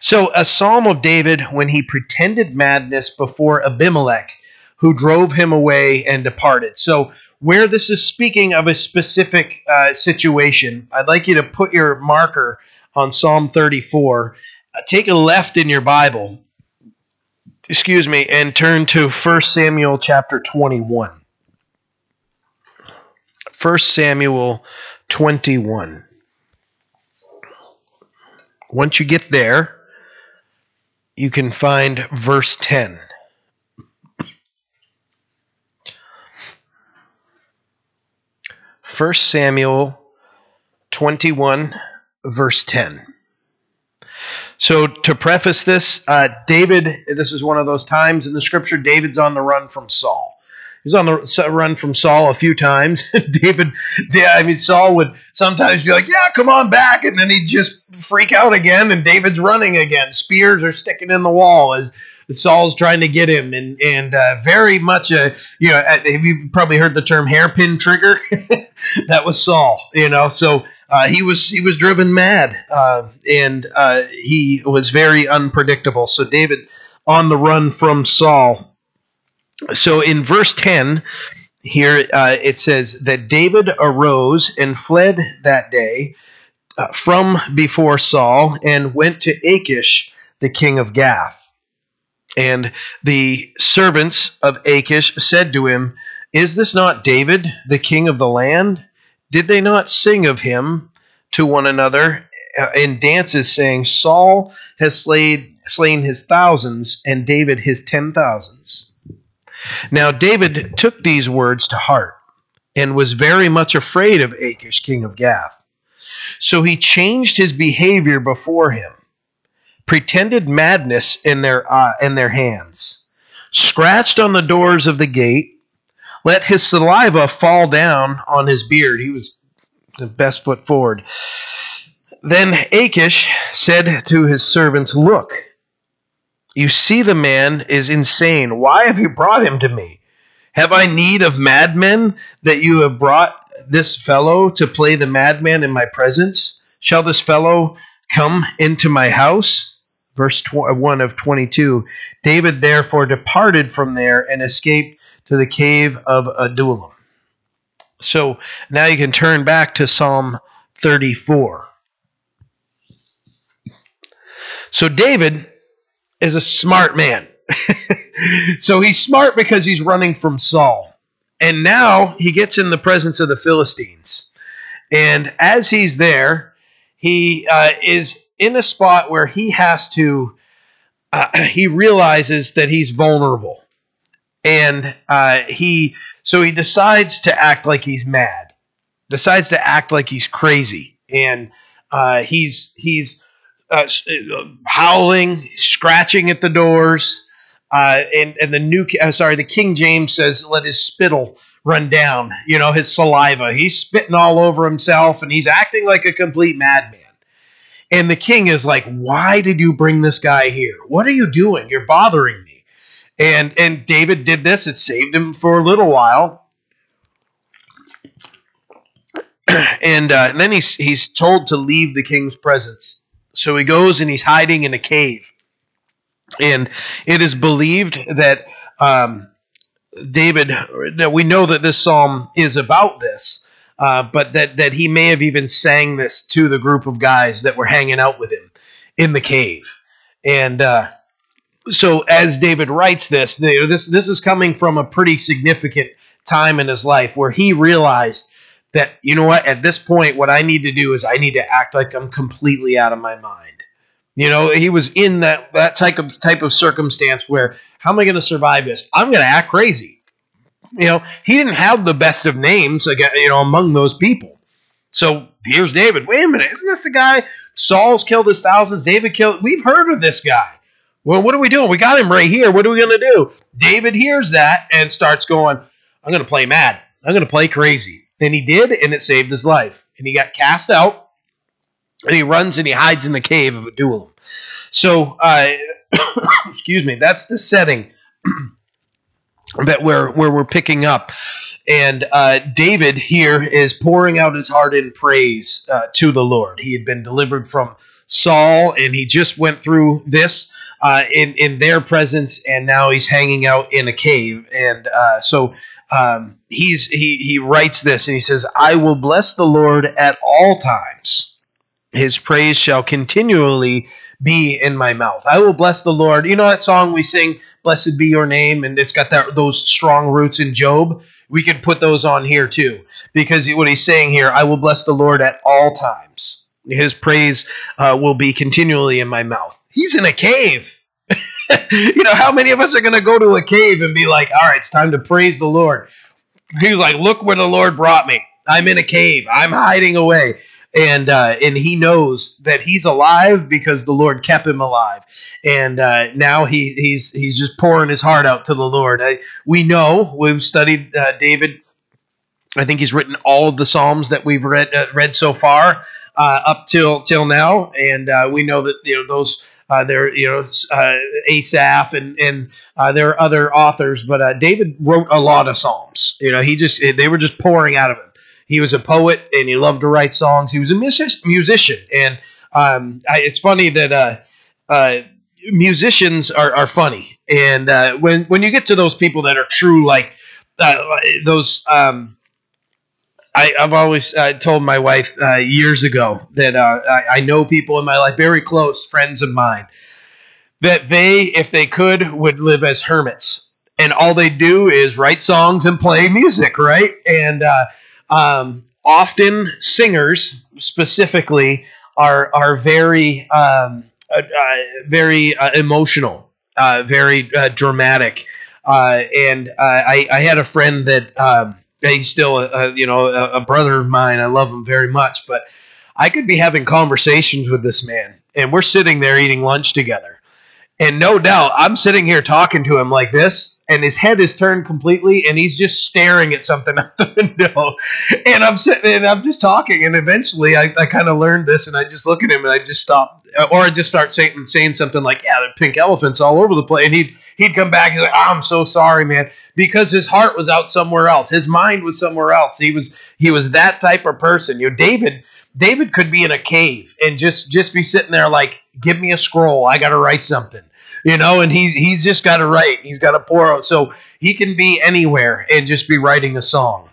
So, a psalm of David when he pretended madness before Abimelech, who drove him away and departed. So, where this is speaking of a specific uh, situation, I'd like you to put your marker on Psalm 34. Uh, take a left in your Bible, excuse me, and turn to 1 Samuel chapter 21. 1 Samuel 21. Once you get there, you can find verse 10. First Samuel 21, verse 10. So, to preface this, uh, David, this is one of those times in the scripture, David's on the run from Saul. He was on the run from Saul a few times. David, yeah, I mean, Saul would sometimes be like, "Yeah, come on back," and then he'd just freak out again, and David's running again. Spears are sticking in the wall as Saul's trying to get him, and and uh, very much a you know, have you probably heard the term hairpin trigger? that was Saul, you know. So uh, he was he was driven mad, uh, and uh, he was very unpredictable. So David on the run from Saul so in verse 10 here uh, it says that David arose and fled that day uh, from before Saul and went to Achish, the king of Gath. And the servants of Achish said to him, Is this not David, the king of the land? Did they not sing of him to one another uh, in dances, saying, Saul has slayed, slain his thousands, and David his ten thousands? Now David took these words to heart and was very much afraid of Achish, king of Gath. So he changed his behavior before him, pretended madness in their uh, in their hands, scratched on the doors of the gate, let his saliva fall down on his beard. He was the best foot forward. Then Achish said to his servants, Look, you see, the man is insane. Why have you brought him to me? Have I need of madmen that you have brought this fellow to play the madman in my presence? Shall this fellow come into my house? Verse uh, 1 of 22 David therefore departed from there and escaped to the cave of Adullam. So now you can turn back to Psalm 34. So David is a smart man. so he's smart because he's running from Saul. And now he gets in the presence of the Philistines. And as he's there, he uh, is in a spot where he has to, uh, he realizes that he's vulnerable. And uh, he, so he decides to act like he's mad, decides to act like he's crazy. And uh, he's, he's, uh, uh, howling, scratching at the doors. Uh, and and the new uh, sorry the King James says let his spittle run down you know his saliva. He's spitting all over himself and he's acting like a complete madman. And the king is like why did you bring this guy here? What are you doing? You're bothering me. And and David did this. It saved him for a little while. And, uh, and then he's he's told to leave the king's presence so he goes and he's hiding in a cave. And it is believed that um, David, that we know that this psalm is about this, uh, but that, that he may have even sang this to the group of guys that were hanging out with him in the cave. And uh, so as David writes this, this, this is coming from a pretty significant time in his life where he realized that you know what at this point what i need to do is i need to act like i'm completely out of my mind. You know he was in that that type of type of circumstance where how am i going to survive this? I'm going to act crazy. You know he didn't have the best of names you know among those people. So here's david. Wait a minute isn't this the guy saul's killed his thousands david killed we've heard of this guy. Well what are we doing? We got him right here. What are we going to do? David hears that and starts going i'm going to play mad. I'm going to play crazy and he did, and it saved his life. And he got cast out, and he runs and he hides in the cave of Adullam. So, uh, excuse me, that's the setting that we're where we're picking up. And uh, David here is pouring out his heart in praise uh, to the Lord. He had been delivered from Saul, and he just went through this uh, in in their presence, and now he's hanging out in a cave. And uh, so um, he's he he writes this, and he says, "I will bless the Lord at all times; His praise shall continually." be in my mouth. I will bless the Lord. You know that song we sing, "Blessed be Your Name," and it's got that those strong roots in Job. We could put those on here too, because what he's saying here, "I will bless the Lord at all times." His praise uh, will be continually in my mouth. He's in a cave. you know, how many of us are going to go to a cave and be like, all right, it's time to praise the Lord? He was like, look where the Lord brought me. I'm in a cave. I'm hiding away. And uh, and he knows that he's alive because the Lord kept him alive, and uh, now he he's he's just pouring his heart out to the Lord. I, we know we've studied uh, David. I think he's written all of the Psalms that we've read uh, read so far uh, up till till now, and uh, we know that you know those uh, there, you know, uh, Asaph and and uh, there are other authors, but uh, David wrote a lot of psalms. You know, he just they were just pouring out of him. He was a poet and he loved to write songs. He was a musician, and um, I, it's funny that uh, uh, musicians are, are funny, and when when you get to those people that are true, like those. Um, I, have always told my wife uh, years ago that uh, I, I, know people in my life, very close friends of mine, that they, if they could, would live as hermits. And all they do is write songs and play music, right? And uh, um, often singers, specifically, are are very um, uh, uh, very emotional, very dramatic. and I, I, had a friend that. Um, he's still a, a you know a, a, brother of mine. I love him very much, but I could be having conversations with this man, and we're sitting there eating lunch together, and no doubt I'm sitting here talking to him like this, and his head is turned completely, and he's just staring at something out the window, and I'm sitting and I'm just talking, and eventually I, I kind of learned this, and I just look at him and I just stop, or I just start saying saying something like, "Yeah, there are pink elephants all over the place," and he he'd come back. He's like, oh, "I'm so sorry, man," because his heart was out somewhere else. His mind was somewhere else. He was he was that type of person. You know, David David could be in a cave and just just be sitting there like, "Give me a scroll. I got to write something." You know, and he's he's just got to write. He's got to pour out. So he can be anywhere and just be writing a song.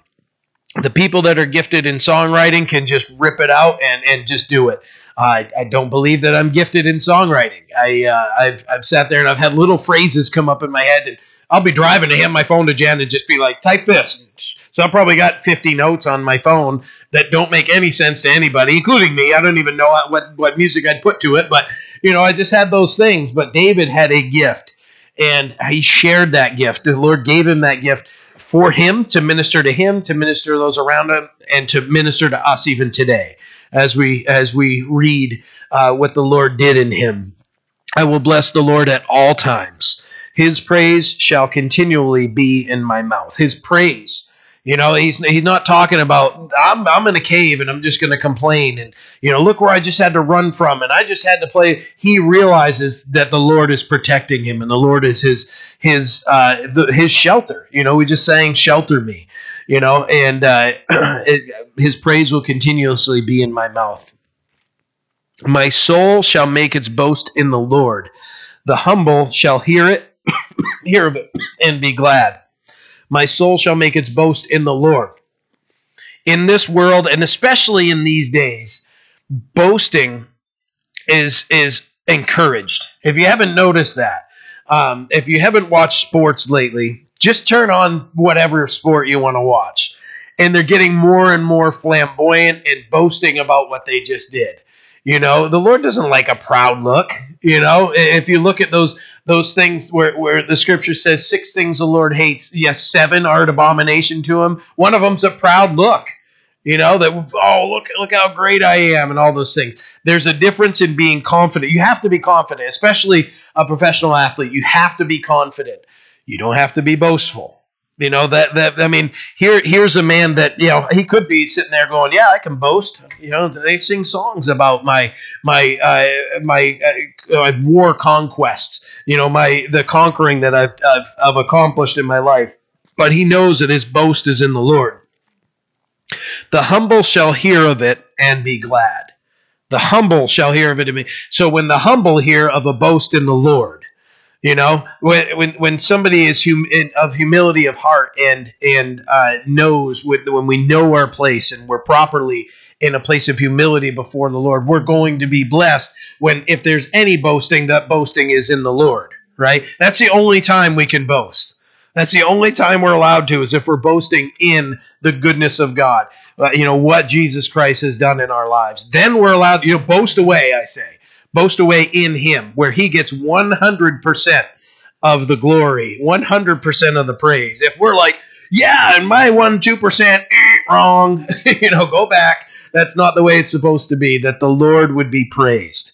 The people that are gifted in songwriting can just rip it out and and just do it. I, I don't believe that I'm gifted in songwriting. I uh, I've I've sat there and I've had little phrases come up in my head, and I'll be driving to hand my phone to Jen and just be like, type this. So I've probably got 50 notes on my phone that don't make any sense to anybody, including me. I don't even know what what music I'd put to it, but you know, I just had those things. But David had a gift, and he shared that gift. The Lord gave him that gift for him to minister to him, to minister to those around him, and to minister to us even today as we as we read uh, what the Lord did in him. I will bless the Lord at all times. His praise shall continually be in my mouth. His praise. You know, he's he's not talking about I'm I'm in a cave and I'm just going to complain and you know, look where I just had to run from and I just had to play. He realizes that the Lord is protecting him and the Lord is his his uh the, his shelter. You know, we just saying shelter me you know, and uh, it, his praise will continuously be in my mouth. My soul shall make its boast in the Lord. The humble shall hear it, hear of it, and be glad. My soul shall make its boast in the Lord. In this world, and especially in these days, boasting is is encouraged. If you haven't noticed that, um, if you haven't watched sports lately, just turn on whatever sport you want to watch. And they're getting more and more flamboyant and boasting about what they just did. You know, the Lord doesn't like a proud look. You know, if you look at those those things where, where the scripture says six things the Lord hates, yes, seven are an abomination to him. One of them's a proud look. You know, that oh look look how great I am and all those things. There's a difference in being confident. You have to be confident, especially a professional athlete. You have to be confident. You don't have to be boastful. You know that that I mean here here's a man that you know he could be sitting there going yeah I can boast you know they sing songs about my my uh, my uh, war conquests you know my the conquering that I've, I've I've accomplished in my life but he knows that his boast is in the Lord the humble shall hear of it and be glad The humble shall hear of it in me. So when the humble hear of a boast in the Lord, you know, when when, when somebody is hum, of humility of heart and and uh, knows when, when we know our place and we're properly in a place of humility before the Lord, we're going to be blessed. When if there's any boasting, that boasting is in the Lord, right? That's the only time we can boast. That's the only time we're allowed to is if we're boasting in the goodness of God. You know what Jesus Christ has done in our lives. Then we're allowed, you know, boast away. I say, boast away in Him, where He gets 100% of the glory, 100% of the praise. If we're like, yeah, and my one two percent eh, wrong, you know, go back. That's not the way it's supposed to be. That the Lord would be praised.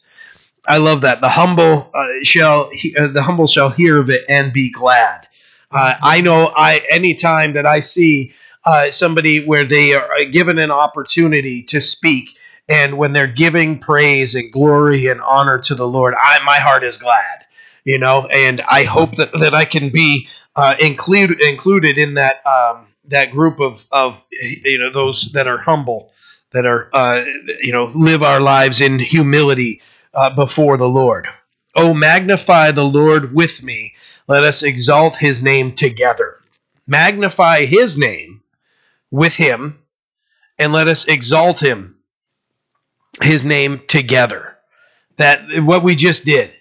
I love that. The humble uh, shall uh, the humble shall hear of it and be glad. Uh, I know I anytime that I see uh, somebody where they are given an opportunity to speak, and when they're giving praise and glory and honor to the Lord, I my heart is glad, you know, and I hope that that I can be uh, include, included in that um, that group of of you know those that are humble, that are uh, you know live our lives in humility uh, before the Lord. Oh, magnify the Lord with me let us exalt his name together. Magnify his name with him, and let us exalt him, his name together. That what we just did.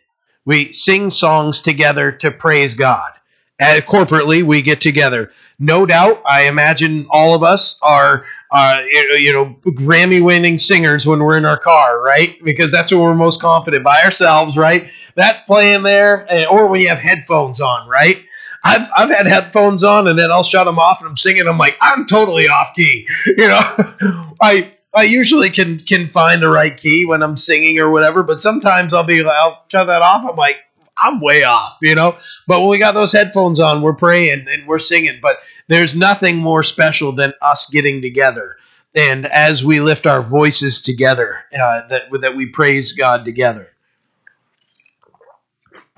We sing songs together to praise God. And corporately, we get together. No doubt, I imagine all of us are, uh, you know, Grammy-winning singers when we're in our car, right? Because that's when we're most confident by ourselves, right? that's playing there, or when you have headphones on, right? I've, I've had headphones on and then I'll shut them off and I'm singing. I'm like, I'm totally off key. You know, I I usually can can find the right key when I'm singing or whatever, but sometimes I'll be I'll shut that off. I'm like, I'm way off, you know. But when we got those headphones on, we're praying and we're singing. But there's nothing more special than us getting together. And as we lift our voices together, uh, that that we praise God together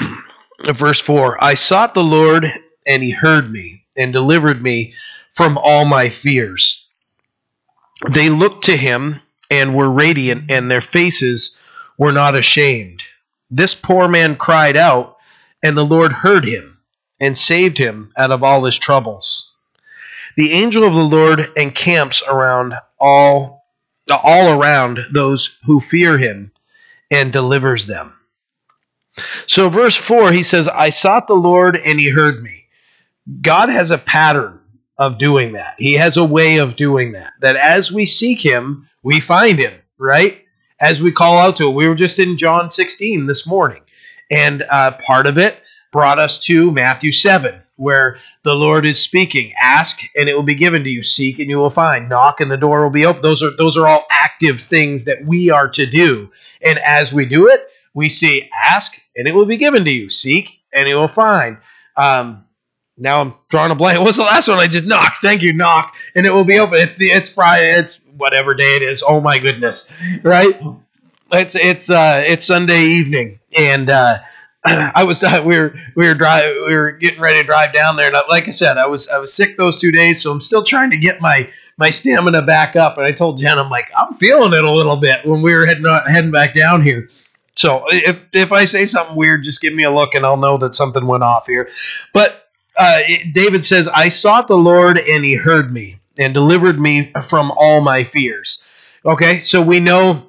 verse 4 I sought the Lord, and he heard me and delivered me from all my fears. They looked to him and were radiant, and their faces were not ashamed. This poor man cried out, and the Lord heard him and saved him out of all his troubles. The angel of the Lord encamps around all all around those who fear him and delivers them. So, verse 4, he says, I sought the Lord and he heard me. God has a pattern of doing that. He has a way of doing that. That as we seek him, we find him, right? As we call out to him. We were just in John 16 this morning. And uh, part of it brought us to Matthew 7, where the Lord is speaking. Ask and it will be given to you. Seek and you will find. Knock and the door will be open. Those are those are all active things that we are to do. And as we do it, we see ask and it will be given to you. Seek and you will find. Um, now I'm drawing a blank. What's the last one? I just knock. Thank you, knock, and it will be open. It's the it's Friday. It's whatever day it is. Oh my goodness, right? It's it's uh it's Sunday evening, and uh, I was we were we were drive we were getting ready to drive down there, and like I said, I was I was sick those two days, so I'm still trying to get my my stamina back up. And I told Jen, I'm like I'm feeling it a little bit when we were heading heading back down here. So if if I say something weird, just give me a look and I'll know that something went off here. But uh, David says, "I sought the Lord and He heard me and delivered me from all my fears." Okay, so we know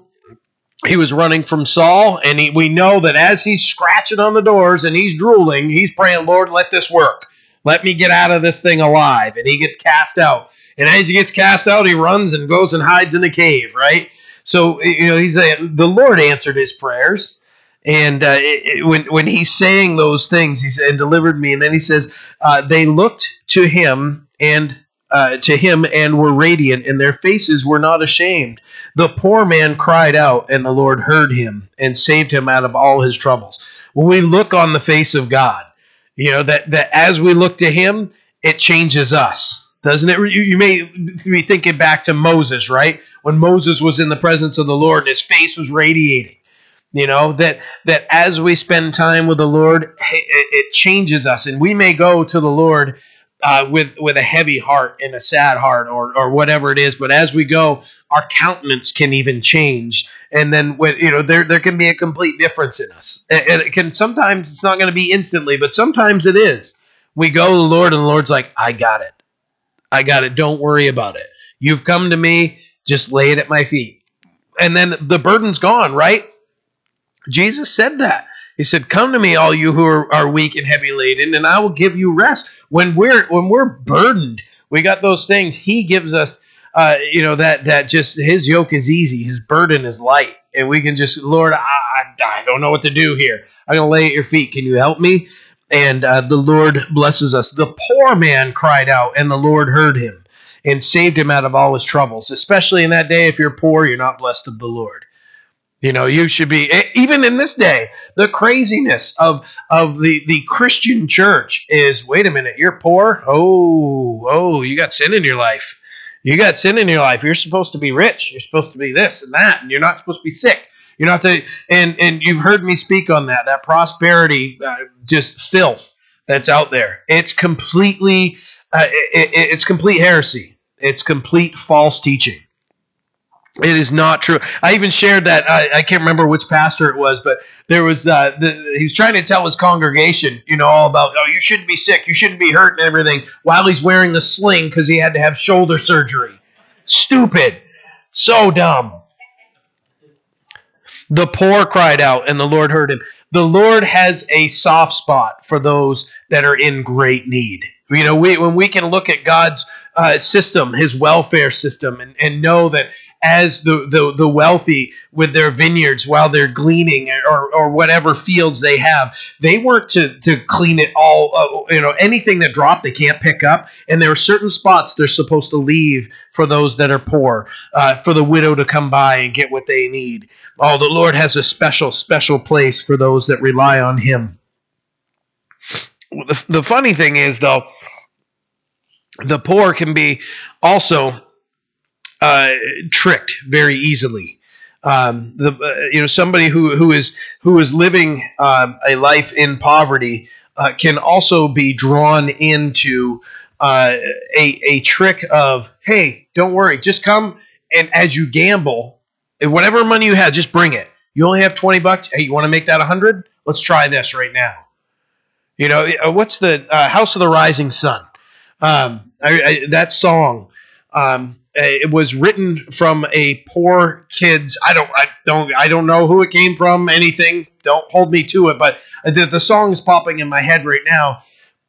he was running from Saul, and he, we know that as he's scratching on the doors and he's drooling, he's praying, "Lord, let this work. Let me get out of this thing alive." And he gets cast out. And as he gets cast out, he runs and goes and hides in a cave, right? So you know, he's a, the Lord answered his prayers, and uh, it, when when he's saying those things, he said, "And delivered me," and then he says, uh, "They looked to him and." Uh, to him and were radiant, and their faces were not ashamed. The poor man cried out, and the Lord heard him and saved him out of all his troubles. When we look on the face of God, you know that that as we look to Him, it changes us doesn't it? You, you may be thinking back to Moses, right? When Moses was in the presence of the Lord and his face was radiating. You know that that as we spend time with the Lord, it, it changes us, and we may go to the Lord uh, with with a heavy heart and a sad heart or or whatever it is. But as we go, our countenance can even change, and then when you know there there can be a complete difference in us. And it can sometimes it's not going to be instantly, but sometimes it is. We go to the Lord, and the Lord's like, "I got it, I got it. Don't worry about it. You've come to me. Just lay it at my feet." And then the burden's gone, right? Jesus said that. He said, "Come to me, all you who are, are weak and heavy laden, and I will give you rest." When we're when we're burdened, we got those things. He gives us, uh, you know, that that just His yoke is easy, His burden is light, and we can just, Lord, I, I, I don't know what to do here. I'm gonna lay at your feet. Can you help me? And uh, the Lord blesses us. The poor man cried out, and the Lord heard him and saved him out of all his troubles. Especially in that day, if you're poor, you're not blessed of the Lord. You know, you should be even in this day. The craziness of of the the Christian church is. Wait a minute, you're poor. Oh, oh, you got sin in your life. You got sin in your life. You're supposed to be rich. You're supposed to be this and that, and you're not supposed to be sick. You're not to. And and you've heard me speak on that. That prosperity, uh, just filth that's out there. It's completely. Uh, it, it, it's complete heresy. It's complete false teaching. It is not true. I even shared that. I, I, can't remember which pastor it was, but there was uh, the, he was trying to tell his congregation, you know, all about oh, you shouldn't be sick, you shouldn't be hurt, and everything, while he's wearing the sling because he had to have shoulder surgery. Stupid, so dumb. The poor cried out, and the Lord heard him. The Lord has a soft spot for those that are in great need. You know, we, when we can look at God's uh, system, His welfare system, and, and know that as the, the, the wealthy with their vineyards while they're gleaning or, or whatever fields they have. They weren't to, to clean it all, uh, you know, anything that dropped they can't pick up. And there are certain spots they're supposed to leave for those that are poor, uh, for the widow to come by and get what they need. Oh, the Lord has a special, special place for those that rely on Him. The, the funny thing is, though, the poor can be also uh, tricked very easily. Um, the uh, you know somebody who who is who is living um, a life in poverty uh, can also be drawn into uh, a a trick of hey don't worry just come and as you gamble whatever money you have just bring it. You only have 20 bucks? Hey you want to make that 100 let's try this right now. You know uh, what's the uh, house of the rising sun? Um, I, I, that song um, it was written from a poor kid's. I don't, I don't, I don't know who it came from. Anything? Don't hold me to it. But the, the song is popping in my head right now.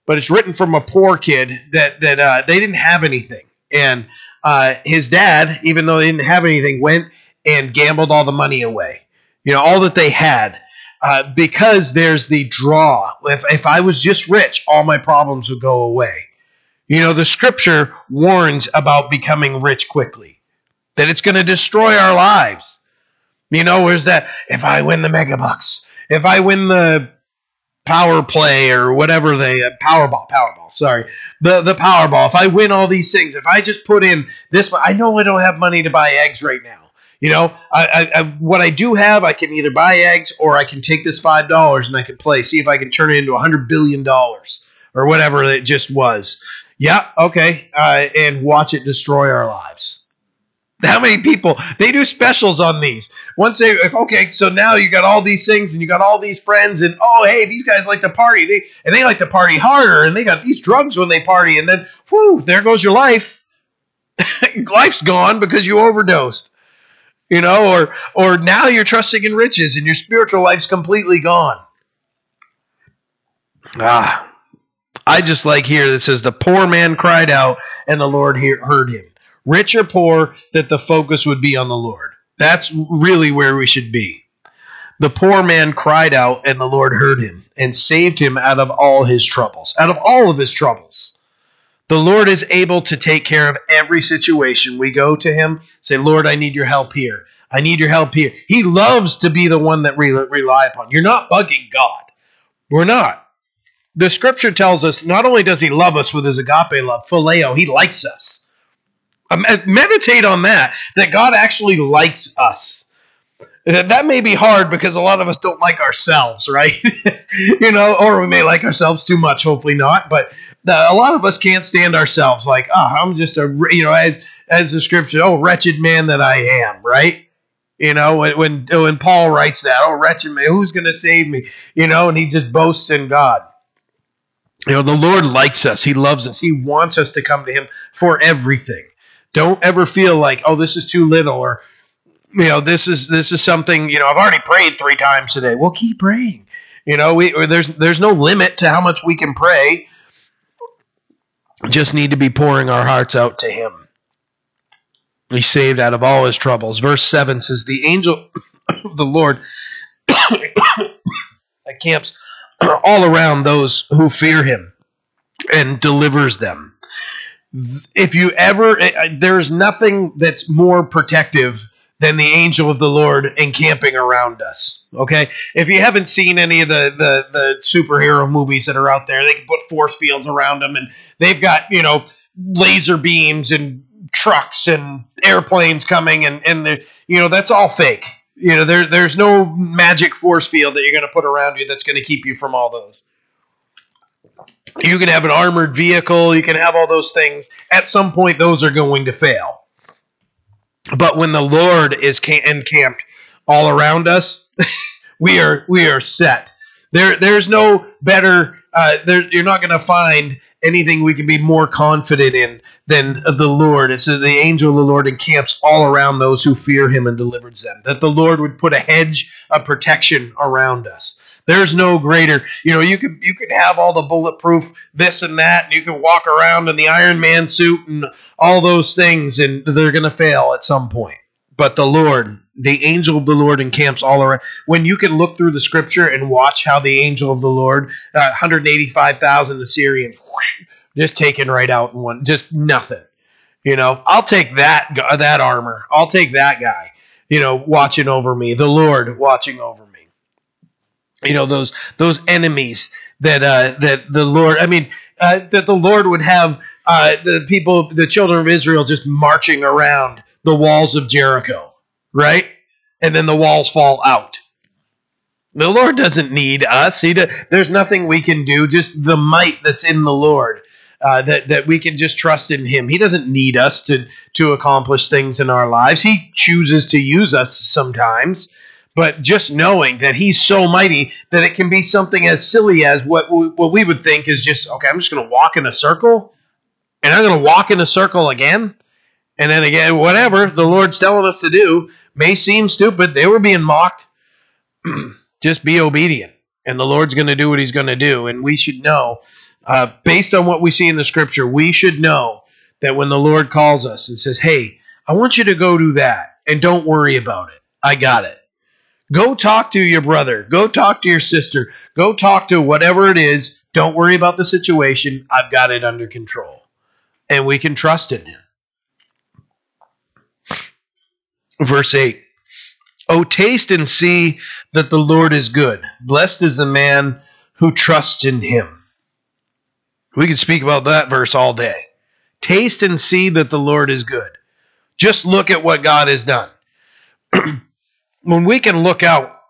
But it's written from a poor kid that that uh, they didn't have anything, and uh, his dad, even though they didn't have anything, went and gambled all the money away. You know, all that they had. Uh, because there's the draw. If, if I was just rich, all my problems would go away. You know, the scripture warns about becoming rich quickly, that it's going to destroy our lives. You know, where's that? If I win the megabucks, if I win the power play or whatever they uh, powerball powerball sorry the the powerball if i win all these things if i just put in this i know i don't have money to buy eggs right now you know I, I, I what i do have i can either buy eggs or i can take this five dollars and i can play see if i can turn it into a hundred billion dollars or whatever it just was yeah, okay, uh, and watch it destroy our lives. How many people they do specials on these? Once they okay, so now you got all these things and you got all these friends and oh hey, these guys like to party. They and they like to party harder and they got these drugs when they party and then whoo, there goes your life. Life's gone because you overdosed. You know, or or now you're trusting in riches and your spiritual life's completely gone. Ah, I just like here that says the poor man cried out and the Lord heard him. Rich or poor, that the focus would be on the Lord. That's really where we should be. The poor man cried out and the Lord heard him and saved him out of all his troubles. Out of all of his troubles. The Lord is able to take care of every situation. We go to him, say, Lord, I need your help here. I need your help here. He loves to be the one that we rely upon. You're not bugging God. We're not the scripture tells us not only does he love us with his agape love, phileo, he likes us. Um, uh, meditate on that, that God actually likes us. Uh, that may be hard because a lot of us don't like ourselves, right? you know, or we may like ourselves too much, hopefully not. But the, a lot of us can't stand ourselves. Like, oh, I'm just a you know as as the scripture, oh wretched man that I am, right? You know, when when, when Paul writes that, oh wretched man, who's going to save me? You know, and he just boasts in God. You know, the Lord likes us. He loves us. He wants us to come to Him for everything. Don't ever feel like, oh, this is too little, or you know, this is this is something. You know, I've already prayed three times today. Well, keep praying. You know, we there's there's no limit to how much we can pray. Just need to be pouring our hearts out to Him. He's saved out of all his troubles. Verse 7 says, The angel of the Lord camps all around those who fear him and delivers them. If you ever, there's nothing that's more protective than the angel of the Lord encamping around us. Okay, if you haven't seen any of the, the the superhero movies that are out there, they can put force fields around them, and they've got you know laser beams and trucks and airplanes coming, and and you know that's all fake. You know, there there's no magic force field that you're going to put around you that's going to keep you from all those. You can have an armored vehicle, you can have all those things. At some point, those are going to fail. But when the Lord is encamped all around us, we are we are set. There there's no better. Uh, there, you're not going to find anything we can be more confident in than the Lord. It's the angel of the Lord encamps all around those who fear him and delivers them. That the Lord would put a hedge of protection around us. There's no greater, you know, you could you could have all the bulletproof this and that, and you can walk around in the Iron Man suit and all those things, and they're gonna fail at some point. But the Lord, the angel of the Lord encamps all around. When you can look through the scripture and watch how the angel of the Lord, uh, 185,000 Assyrians, whoosh, just taken right out in one, just nothing. You know, I'll take that that armor. I'll take that guy. You know, watching over me, the Lord watching over me. You know those those enemies that uh, that the Lord. I mean, uh, that the Lord would have uh, the people, the children of Israel, just marching around the walls of Jericho, right? And then the walls fall out. The Lord doesn't need us. He do, there's nothing we can do. Just the might that's in the Lord uh, that that we can just trust in Him. He doesn't need us to to accomplish things in our lives. He chooses to use us sometimes, but just knowing that He's so mighty that it can be something as silly as what what we would think is just okay. I'm just going to walk in a circle, and I'm going to walk in a circle again, and then again, whatever the Lord's telling us to do may seem stupid. They were being mocked. just be obedient, and the Lord's going to do what He's going to do, and we should know uh, based on what we see in the scripture, we should know that when the Lord calls us and says, Hey, I want you to go do that, and don't worry about it. I got it. Go talk to your brother. Go talk to your sister. Go talk to whatever it is. Don't worry about the situation. I've got it under control. And we can trust in Him. Verse 8 Oh, taste and see that the Lord is good. Blessed is the man who trusts in Him. We could speak about that verse all day. Taste and see that the Lord is good. Just look at what God has done. when we can look out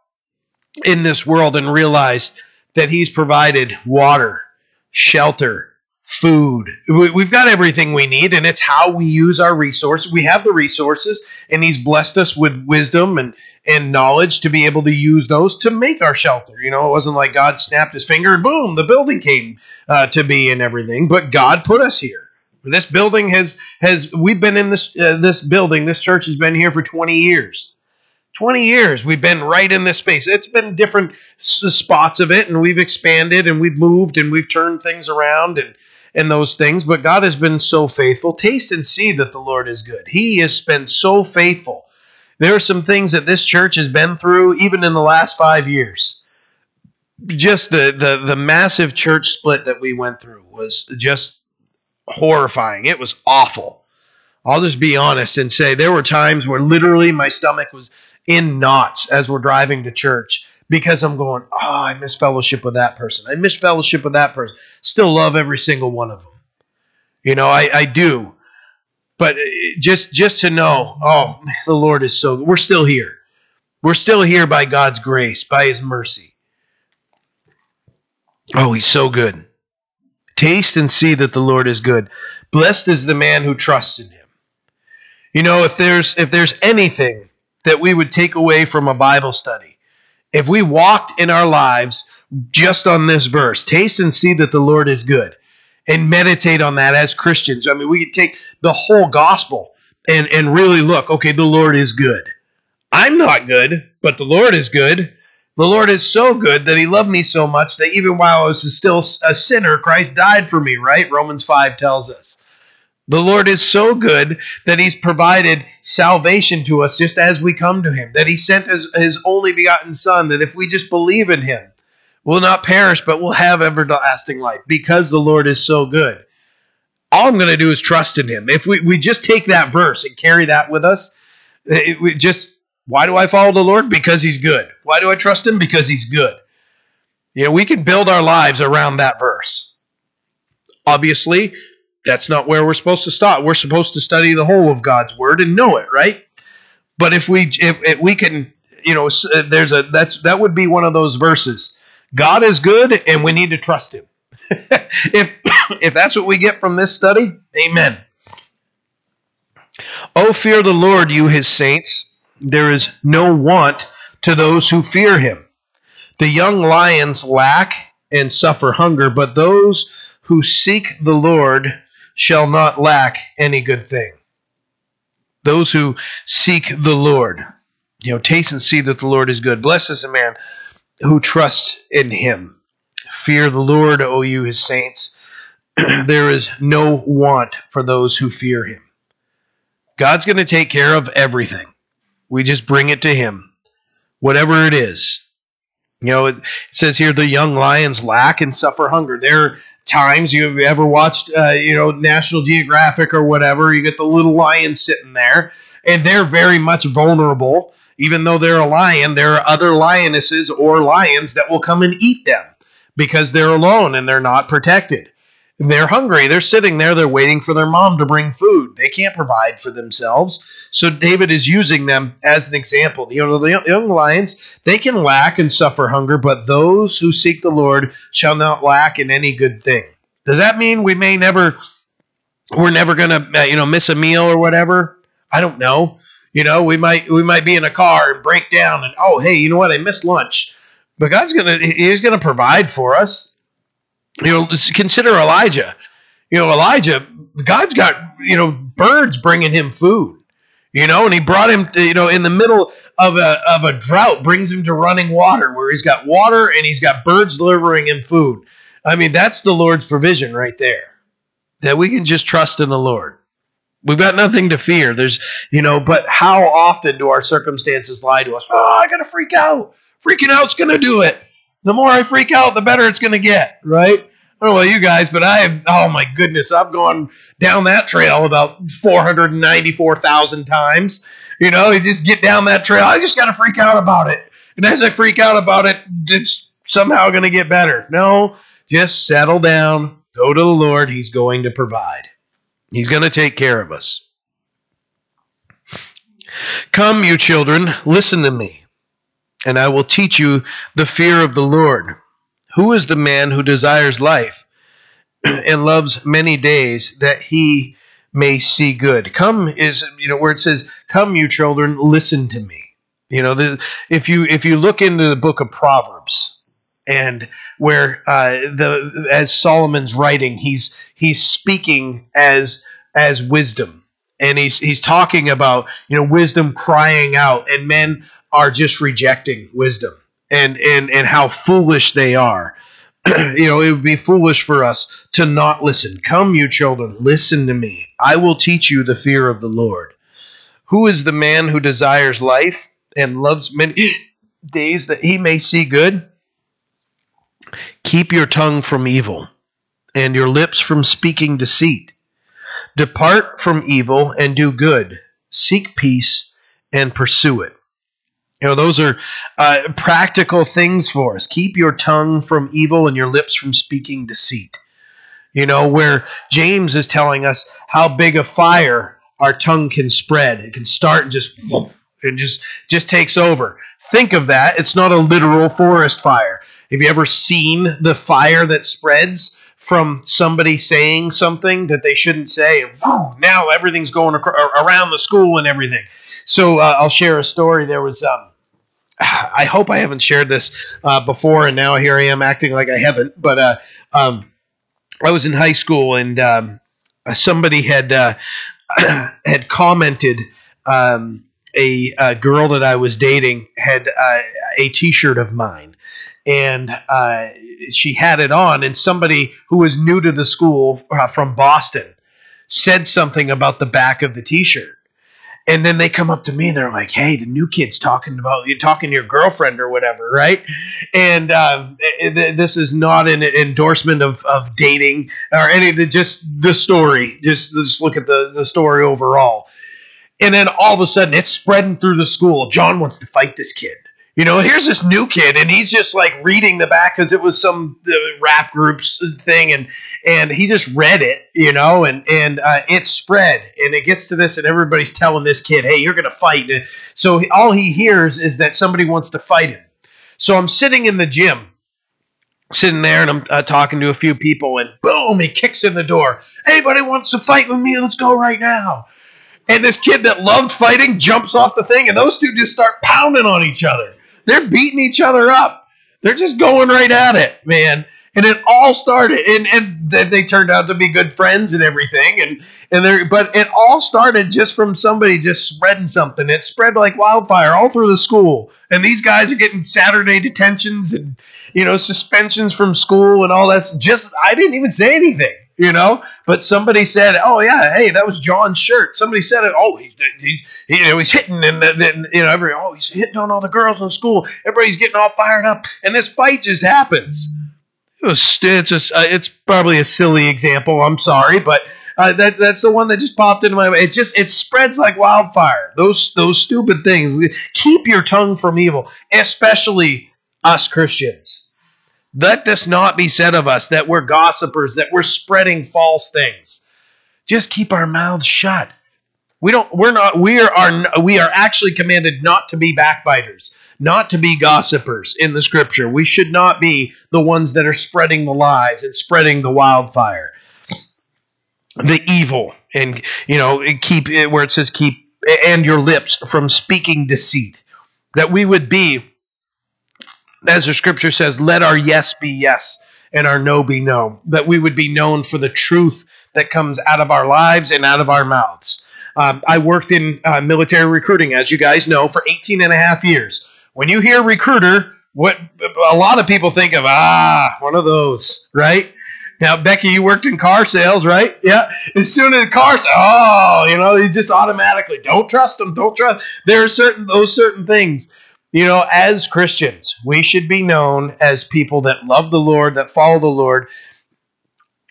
in this world and realize that He's provided water, shelter, food. We've got everything we need, and it's how we use our resources. We have the resources, and He's blessed us with wisdom and, and knowledge to be able to use those to make our shelter. You know, it wasn't like God snapped His finger and boom, the building came uh, to be and everything, but God put us here. This building has has we've been in this uh, this building. This church has been here for 20 years. 20 years we've been right in this space. It's been different spots of it, and we've expanded and we've moved and we've turned things around and and those things, but God has been so faithful. Taste and see that the Lord is good. He has been so faithful. There are some things that this church has been through, even in the last five years. Just the, the, the massive church split that we went through was just horrifying. It was awful. I'll just be honest and say there were times where literally my stomach was in knots as we're driving to church because I'm going, oh, I miss fellowship with that person. I miss fellowship with that person. Still love every single one of them. You know, I, I do. But uh, just just to know, oh, the Lord is so we're still here. We're still here by God's grace, by his mercy. Oh, he's so good. Taste and see that the Lord is good. Blessed is the man who trusts in him. You know, if there's if there's anything that we would take away from a Bible study, if we walked in our lives just on this verse, taste and see that the Lord is good, and meditate on that as Christians. I mean, we could take the whole gospel and and really look, okay, the Lord is good. I'm not good, but the Lord is good. The Lord is so good that he loved me so much that even while I was still a sinner, Christ died for me, right? Romans 5 tells us. The Lord is so good that he's provided salvation to us just as we come to him, that he sent his, his only begotten Son, that if we just believe in him, we'll not perish, but we'll have everlasting life because the Lord is so good. All I'm going to do is trust in him. If we, we just take that verse and carry that with us, it, we just why do I follow the Lord? Because He's good. Why do I trust Him? Because He's good. You know, we can build our lives around that verse. Obviously, that's not where we're supposed to stop. We're supposed to study the whole of God's Word and know it, right? But if we if, if we can, you know, uh, there's a that's that would be one of those verses. God is good, and we need to trust Him. if if that's what we get from this study, Amen. Oh, fear the Lord, you His saints there is no want to those who fear him. The young lions lack and suffer hunger, but those who seek the Lord shall not lack any good thing. Those who seek the Lord, you know, taste and see that the Lord is good. Blessed is the man who trusts in him. Fear the Lord, O you his saints. there is no want for those who fear him. God's going to take care of everything. We just bring it to him, whatever it is. You know, it says here the young lions lack and suffer hunger. There are times you've ever watched, uh, you know, National Geographic or whatever. You get the little lion sitting there, and they're very much vulnerable. Even though they're a lion, there are other lionesses or lions that will come and eat them because they're alone and they're not protected. They're hungry. They're sitting there. They're waiting for their mom to bring food. They can't provide for themselves. So David is using them as an example. You know, the young lions, they can lack and suffer hunger, but those who seek the Lord shall not lack in any good thing. Does that mean we may never, we're never going to, uh, you know, miss a meal or whatever? I don't know. You know, we might we might be in a car and break down and oh hey, you know what? I missed lunch. But God's gonna He's gonna provide for us you know, consider Elijah. You know, Elijah, God's got, you know, birds bringing him food. You know, and he brought him, to, you know, in the middle of a of a drought, brings him to running water, where he's got water and he's got birds delivering him food. I mean, that's the Lord's provision right there. That we can just trust in the Lord. We've got nothing to fear. There's, you know, but how often do our circumstances lie to us? Oh, I gotta freak out. Freaking out's gonna do it the more I freak out, the better it's going to get, right? I don't know about you guys, but I have, oh my goodness, I've gone down that trail about 494,000 times. You know, you just get down that trail. I just got to freak out about it. And as I freak out about it, it's somehow going to get better. No, just settle down, go to the Lord. He's going to provide, He's going to take care of us. Come, you children, listen to me and I will teach you the fear of the Lord. Who is the man who desires life and loves many days that he may see good? Come is you know where it says, "Come, you children, listen to me." You know, the, if you if you look into the book of Proverbs and where uh, the as Solomon's writing, he's he's speaking as as wisdom and he's he's talking about you know wisdom crying out and men are just rejecting wisdom and and and how foolish they are. you know, it would be foolish for us to not listen. Come, you children, listen to me. I will teach you the fear of the Lord. Who is the man who desires life and loves many days that he may see good? Keep your tongue from evil and your lips from speaking deceit. Depart from evil and do good. Seek peace and pursue it. You know, those are uh, practical things for us. Keep your tongue from evil and your lips from speaking deceit. You know, where James is telling us how big a fire our tongue can spread. It can start and just and just just takes over. Think of that. It's not a literal forest fire. Have you ever seen the fire that spreads from somebody saying something that they shouldn't say. Now everything's going around the school and everything. So uh, I'll share a story. There was, um, I hope I haven't shared this uh, before, and now here I am acting like I haven't. But uh, um, I was in high school, and um, somebody had uh, had commented. Um, a, a, girl that I was dating had uh, a T-shirt of mine, and uh, she had it on, and somebody who was new to the school uh, from Boston said something about the back of the T-shirt, and then they come up to me and they're like, "Hey, the new kid's talking about you talking to your girlfriend or whatever, right?" And um, this is not an endorsement of, of dating or any of the just the story. Just just look at the the story overall. And then all of a sudden, it's spreading through the school. John wants to fight this kid. You know, here's this new kid, and he's just like reading the back because it was some uh, rap groups thing, and and he just read it, you know, and and uh, it spread, and it gets to this, and everybody's telling this kid, "Hey, you're gonna fight." And so all he hears is that somebody wants to fight him. So I'm sitting in the gym, sitting there, and I'm uh, talking to a few people, and boom, he kicks in the door. Anybody wants to fight with me? Let's go right now. And this kid that loved fighting jumps off the thing, and those two just start pounding on each other. They're beating each other up. They're just going right at it, man. And it all started, and and then they turned out to be good friends and everything, and and they but it all started just from somebody just spreading something. It spread like wildfire all through the school, and these guys are getting Saturday detentions and you know suspensions from school and all that. Just I didn't even say anything you know. But somebody said, "Oh yeah, hey, that was John's shirt." Somebody said it. Oh, he's he's he, you know he's hitting and then you know every oh he's hitting on all the girls in school. Everybody's getting all fired up, and this fight just happens. It was it's just uh, it's probably a silly example. I'm sorry, but. Uh, that that's the one that just popped into my mind. It just it spreads like wildfire. Those those stupid things. Keep your tongue from evil, especially us Christians. Let this not be said of us that we're gossipers, that we're spreading false things. Just keep our mouths shut. We don't we're not we are we are actually commanded not to be backbiters, not to be gossipers in the scripture. We should not be the ones that are spreading the lies and spreading the wildfire. The evil and you know, keep where it says keep and your lips from speaking deceit. That we would be as the scripture says, let our yes be yes and our no be no. That we would be known for the truth that comes out of our lives and out of our mouths. Um, I worked in uh, military recruiting, as you guys know, for 18 and a half years. When you hear recruiter, what a lot of people think of, ah, one of those, right? Now, Becky, you worked in car sales, right? Yeah. As soon as cars, oh, you know, you just automatically don't trust them. Don't trust. There are certain those certain things you know, as Christians, we should be known as people that love the Lord, that follow the Lord,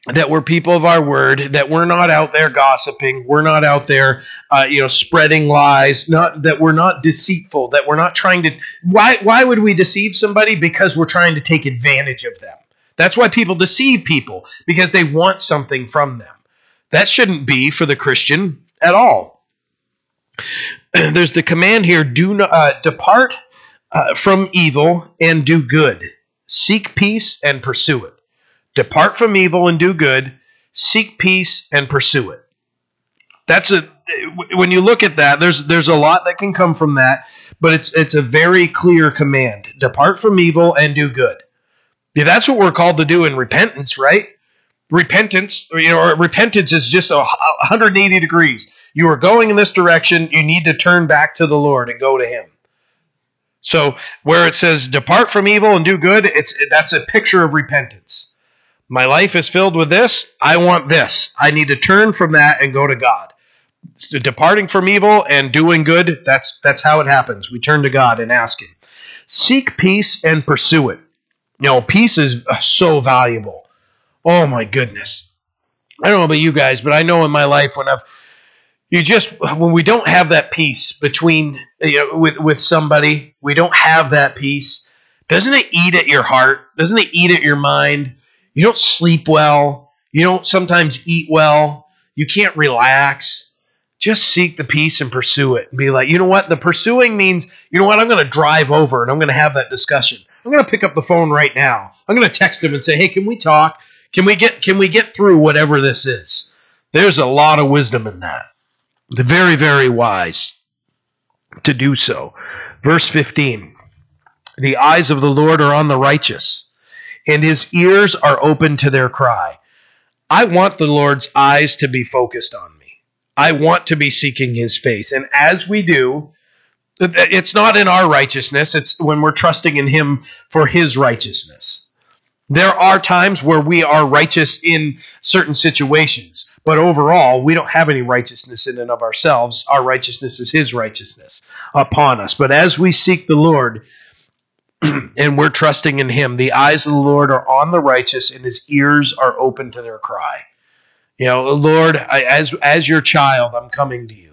that we're people of our word, that we're not out there gossiping, we're not out there, uh, you know, spreading lies, not that we're not deceitful, that we're not trying to. Why? Why would we deceive somebody? Because we're trying to take advantage of them. That's why people deceive people because they want something from them. That shouldn't be for the Christian at all. There's the command here: do not uh, depart uh, from evil and do good. Seek peace and pursue it. Depart from evil and do good. Seek peace and pursue it. That's a when you look at that, there's there's a lot that can come from that, but it's it's a very clear command. Depart from evil and do good. Yeah, that's what we're called to do in repentance, right? Repentance, you know, repentance is just a 180 degrees. You are going in this direction. You need to turn back to the Lord and go to Him. So where it says depart from evil and do good, it's that's a picture of repentance. My life is filled with this. I want this. I need to turn from that and go to God. Departing from evil and doing good, that's that's how it happens. We turn to God and ask him. Seek peace and pursue it. You know, peace is uh, so valuable. Oh my goodness. I don't know about you guys, but I know in my life when I've you just when we don't have that peace between you know with with somebody we don't have that peace. Doesn't it eat at your heart? Doesn't it eat at your mind? You don't sleep well. You don't sometimes eat well. You can't relax. Just seek the peace and pursue it and be like you know what? The pursuing means you know what? I'm going to drive over and i'm going to have that discussion. I'm going to pick up the phone right now. I'm going to text him and say hey can we talk? Can we get can we get through whatever this is? There's a lot of wisdom in that. The very, very wise to do so. Verse 15 The eyes of the Lord are on the righteous, and his ears are open to their cry. I want the Lord's eyes to be focused on me. I want to be seeking his face. And as we do, it's not in our righteousness, it's when we're trusting in him for his righteousness. There are times where we are righteous in certain situations, but overall, we don't have any righteousness in and of ourselves. Our righteousness is His righteousness upon us. But as we seek the Lord and we're trusting in Him, the eyes of the Lord are on the righteous and His ears are open to their cry. You know, Lord, I, as as your child, I'm coming to you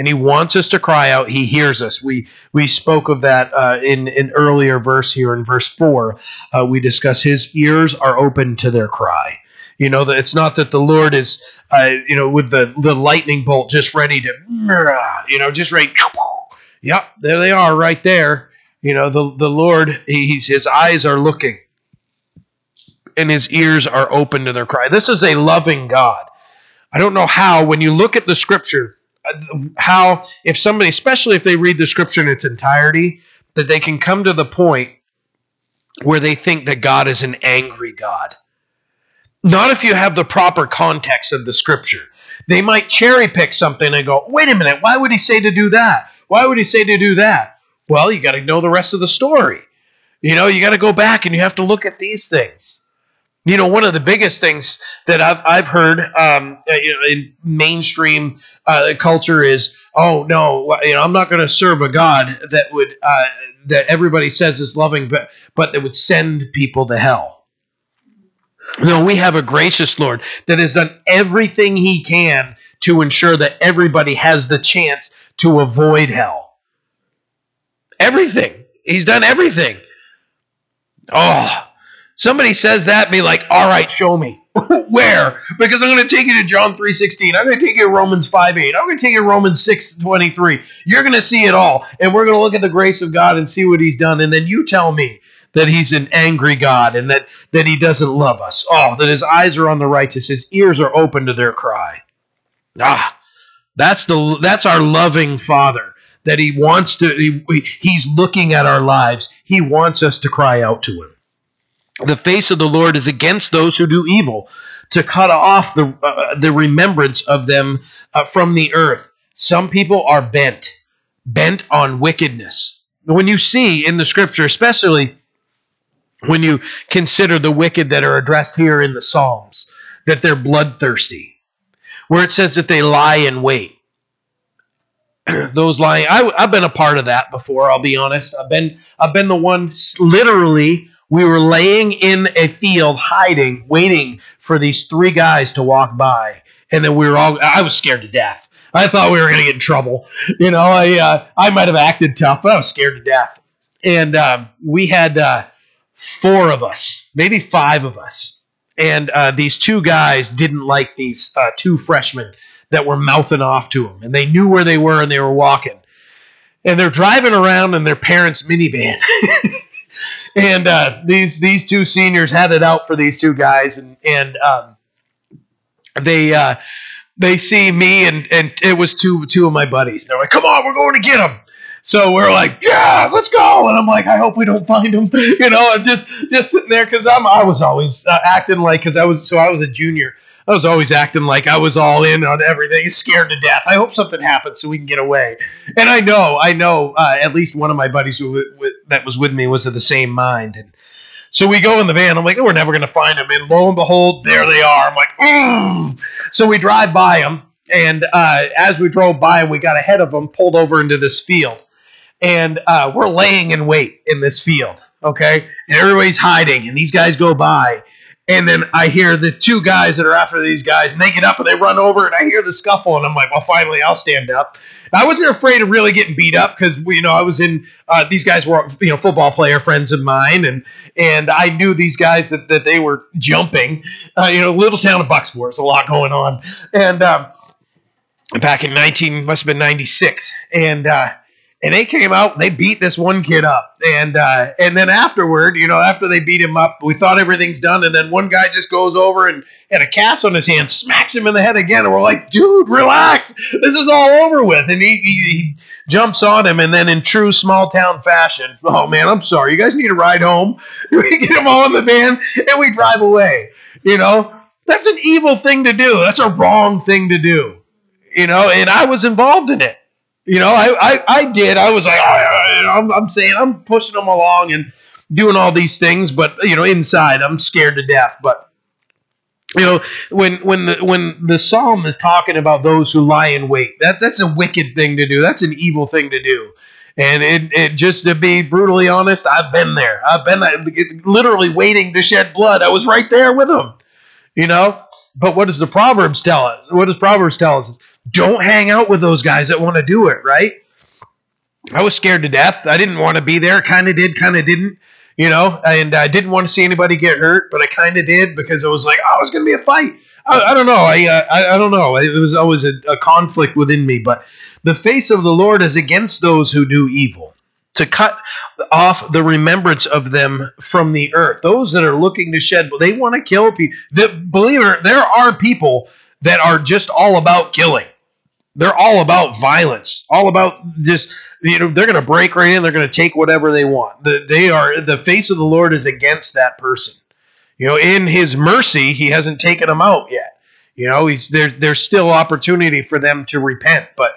and he wants us to cry out. He hears us. We we spoke of that uh, in an earlier verse here in verse 4 uh, we discuss his ears are open to their cry. You know that it's not that the lord is uh, you know with the the lightning bolt just ready to you know just ready yep there they are right there. You know the the lord he's his eyes are looking and his ears are open to their cry. This is a loving god. I don't know how when you look at the scripture Uh, how if somebody, especially if they read the scripture in its entirety, that they can come to the point where they think that God is an angry God. Not if you have the proper context of the scripture. They might cherry pick something and go, wait a minute, why would he say to do that? Why would he say to do that? Well, you got to know the rest of the story. You know, you got to go back and you have to look at these things. You know, one of the biggest things that I've, I've heard um, uh, in mainstream uh, culture is, oh no, you know, I'm not going to serve a God that would uh, that everybody says is loving, but but that would send people to hell. No, we have a gracious Lord that has done everything He can to ensure that everybody has the chance to avoid hell. Everything He's done everything. Oh, somebody says that, be like, all right, show me. Where? Because I'm going to take you to John 3.16. I'm going to take you to Romans 5.8. I'm going to take you to Romans 6.23. You're going to see it all. And we're going to look at the grace of God and see what he's done. And then you tell me that he's an angry God and that, that he doesn't love us. Oh, that his eyes are on the righteous. His ears are open to their cry. Ah, that's the that's our loving Father that he wants to he, he's looking at our lives. He wants us to cry out to him. The face of the Lord is against those who do evil, to cut off the, uh, the remembrance of them uh, from the earth. Some people are bent, bent on wickedness. When you see in the scripture, especially when you consider the wicked that are addressed here in the Psalms, that they're bloodthirsty, where it says that they lie in wait. Those lying, I, I've been a part of that before. I'll be honest. I've been, I've been the one literally we were laying in a field, hiding, waiting for these three guys to walk by. And then we were all, I was scared to death. I thought we were going to get in trouble. You know, I, uh, I might have acted tough, but I was scared to death. And um, we had uh, four of us, maybe five of us. And uh, these two guys didn't like these uh, two freshmen that were mouthing off to them. And they knew where they were and they were walking. And they're driving around in their parents' minivan. and uh, these these two seniors had it out for these two guys, and and um, they uh, they see me, and and it was two two of my buddies. They're like, "Come on, we're going to get them." So we're like, "Yeah, let's go!" And I'm like, "I hope we don't find them." You know, I'm just just sitting there because I'm I was always uh, acting like because I was so I was a junior. I was always acting like I was all in on everything, scared to death. I hope something happens so we can get away. And I know, I know, uh, at least one of my buddies who that was with me was of the same mind. And so we go in the van. I'm like, oh, we're never going to find them. And lo and behold, there they are. I'm like, mm. so we drive by them. And uh, as we drove by we got ahead of them, pulled over into this field. And uh, we're laying in wait in this field. Okay. And everybody's hiding. And these guys go by and then I hear the two guys that are after these guys, and they get up and they run over, and I hear the scuffle, and I'm like, well, finally, I'll stand up. I wasn't afraid of really getting beat up because you know I was in. Uh, these guys were you know football player friends of mine, and and I knew these guys that, that they were jumping. Uh, you know, little town of Bucksport, there's a lot going on, and um, back in 19 must have been 96, and uh, and they came out they beat this one kid up. And uh, and then afterward you know after they beat him up we thought everything's done. And then one guy just goes over and had a cast on his hand smacks him in the head again. And we're like dude relax. This is all over with. And he, he, he jumps on him. And then in true small town fashion oh man i'm sorry. You guys need a ride home. We get him all in the van and we drive away. You know that's an evil thing to do. That's a wrong thing to do. You know and i was involved in it you know, I, I, I did. I was like, I, am I'm saying, I'm pushing them along and doing all these things, but you know, inside I'm scared to death. But you know, when when the when the psalm is talking about those who lie in wait, that that's a wicked thing to do. That's an evil thing to do. And it, it just to be brutally honest, I've been there. I've been literally waiting to shed blood. I was right there with them. You know, but what does the Proverbs tell us? What does Proverbs tell us? Don't hang out with those guys that want to do it, right? I was scared to death. I didn't want to be there. Kind of did, kind of didn't, you know, and I didn't want to see anybody get hurt, but I kind of did because it was like, oh, it's going to be a fight. I, I don't know. I, uh, I, I don't know. It was always a, a conflict within me, but the face of the Lord is against those who do evil to cut off the remembrance of them from the earth. Those that are looking to shed, they want to kill people. The, believe it, there are people that are just all about killing. They're all about violence, all about just you know they're going to break right in. They're going to take whatever they want. The, they are the face of the Lord is against that person. You know, in His mercy, He hasn't taken them out yet. You know, He's there. There's still opportunity for them to repent, but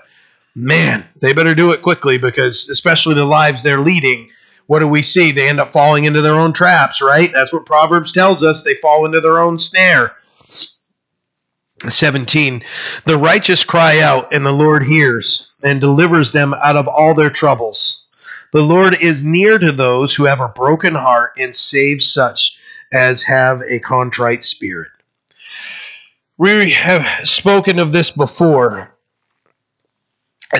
man, they better do it quickly because especially the lives they're leading. What do we see? They end up falling into their own traps, right? That's what Proverbs tells us. They fall into their own snare. 17 The righteous cry out, and the Lord hears and delivers them out of all their troubles. The Lord is near to those who have a broken heart and saves such as have a contrite spirit. We have spoken of this before.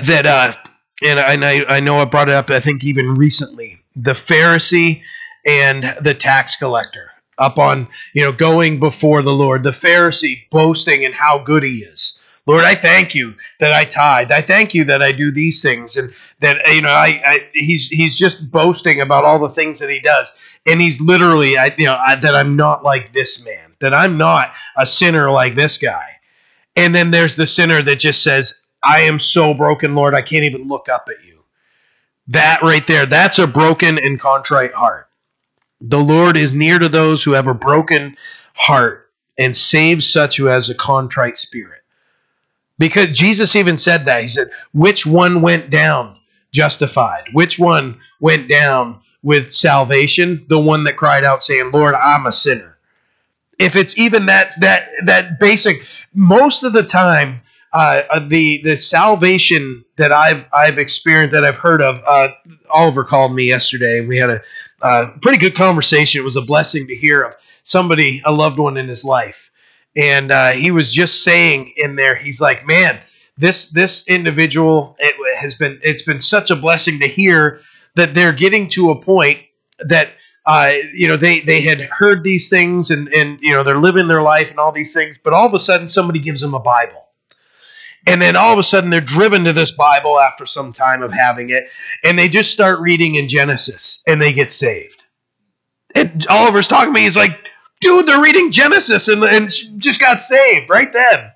That, uh, and I, I know I brought it up, I think, even recently. The Pharisee and the tax collector up on, you know, going before the Lord, the Pharisee boasting in how good he is. Lord, I thank you that I tithe. I thank you that I do these things, and that you know, I, I he's he's just boasting about all the things that he does, and he's literally, I, you know, I, that I'm not like this man, that I'm not a sinner like this guy. And then there's the sinner that just says, "I am so broken, Lord, I can't even look up at you." That right there, that's a broken and contrite heart. The Lord is near to those who have a broken heart and saves such who has a contrite spirit. Because Jesus even said that. He said, Which one went down justified? Which one went down with salvation? The one that cried out, saying, Lord, I'm a sinner. If it's even that that that basic, most of the time, uh, uh the the salvation that I've I've experienced that I've heard of. Uh, Oliver called me yesterday, and we had a pretty good conversation. It was a blessing to hear of somebody, a loved one in his life, and uh, he was just saying in there, he's like, man, this this individual it has been it's been such a blessing to hear that they're getting to a point that uh, you know they they had heard these things and and you know they're living their life and all these things, but all of a sudden somebody gives them a Bible and then all of a sudden they're driven to this Bible after some time of having it, and they just start reading in Genesis and they get saved. And Oliver's talking to me, he's like, dude, they're reading Genesis and, and just got saved right then.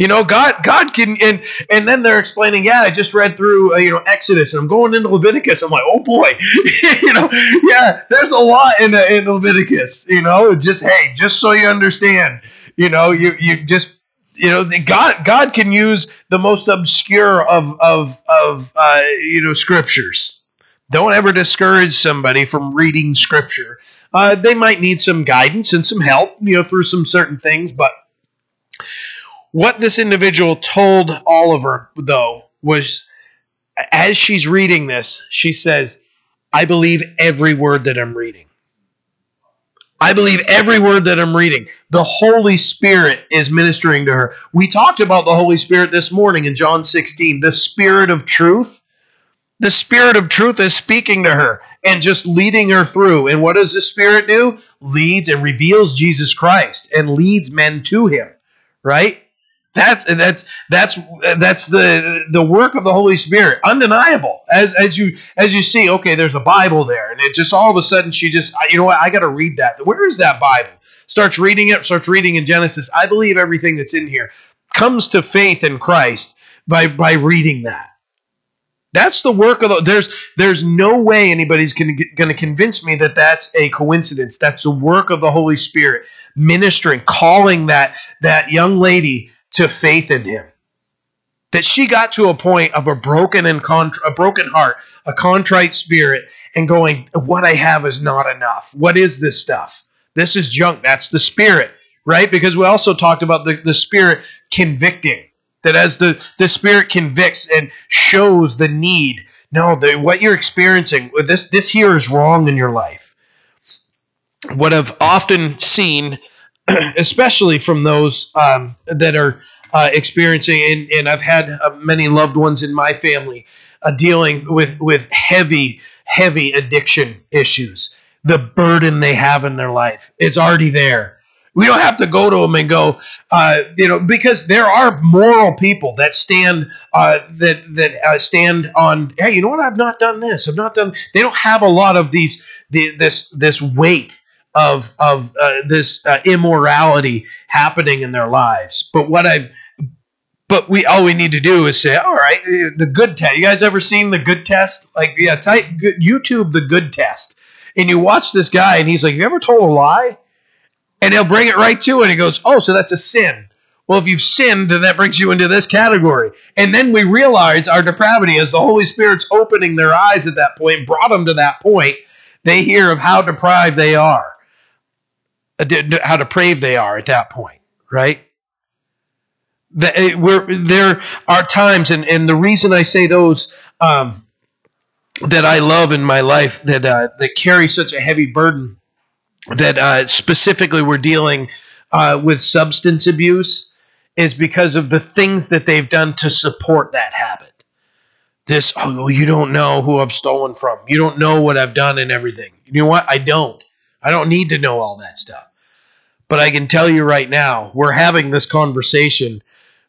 You know, God, God can, and and then they're explaining, yeah, I just read through, uh, you know, Exodus, and I'm going into Leviticus. I'm like, oh boy, you know, yeah, there's a lot in, in Leviticus. You know, just hey, just so you understand, you know, you you just you know god god can use the most obscure of of of uh, you know scriptures. Don't ever discourage somebody from reading scripture. Uh, they might need some guidance and some help you know through some certain things but what this individual told oliver though was as she's reading this she says i believe every word that i'm reading I believe every word that I'm reading. The Holy Spirit is ministering to her. We talked about the Holy Spirit this morning in John 16, the Spirit of truth. The Spirit of truth is speaking to her and just leading her through. And what does the Spirit do? Leads and reveals Jesus Christ and leads men to him, right? That's that's that's that's the the work of the Holy Spirit, undeniable. As as you as you see, okay, there's a Bible there, and it just all of a sudden she just, you know what, I got to read that. Where is that Bible? Starts reading it, starts reading in Genesis. I believe everything that's in here comes to faith in Christ by by reading that. That's the work of the. There's there's no way anybody's going to convince me that that's a coincidence. That's the work of the Holy Spirit ministering, calling that that young lady to faith in Him. That she got to a point of a broken and a broken heart, a contrite spirit, and going, "What I have is not enough. What is this stuff? This is junk. That's the spirit, right? Because we also talked about the, the spirit convicting that as the, the Spirit convicts and shows the need, no, the, what you're experiencing, this, this here is wrong in your life. What I've often seen, especially from those um, that are uh, experiencing, and, and, I've had uh, many loved ones in my family uh, dealing with, with heavy, heavy addiction issues. The burden they have in their life, it's already there we don't have to go to them and go, uh, you know, because there are moral people that stand uh, that that uh, stand on. Hey, you know what? I've not done this. I've not done. They don't have a lot of these the, this this weight of of uh, this uh, immorality happening in their lives. But what I've but we all we need to do is say, all right, the good test. You guys ever seen the good test? Like, yeah, type YouTube the good test, and you watch this guy, and he's like, "You ever told a lie?" and he'll bring it right to it. He goes, Oh, so that's a sin. Well, if you've sinned, then that brings you into this category. And then we realize our depravity as the Holy Spirit's opening their eyes at that point, brought them to that point. They hear of how deprived they are, how depraved they are at that point, right? Uh, we're, there are times, and, and the reason I say those um, that I love in my life that uh, that carry such a heavy burden that uh, specifically we're dealing uh, with substance abuse is because of the things that they've done to support that habit. This, oh, you don't know who I've stolen from. You don't know what I've done and everything. You know what? I don't. I don't need to know all that stuff. But I can tell you right now, we're having this conversation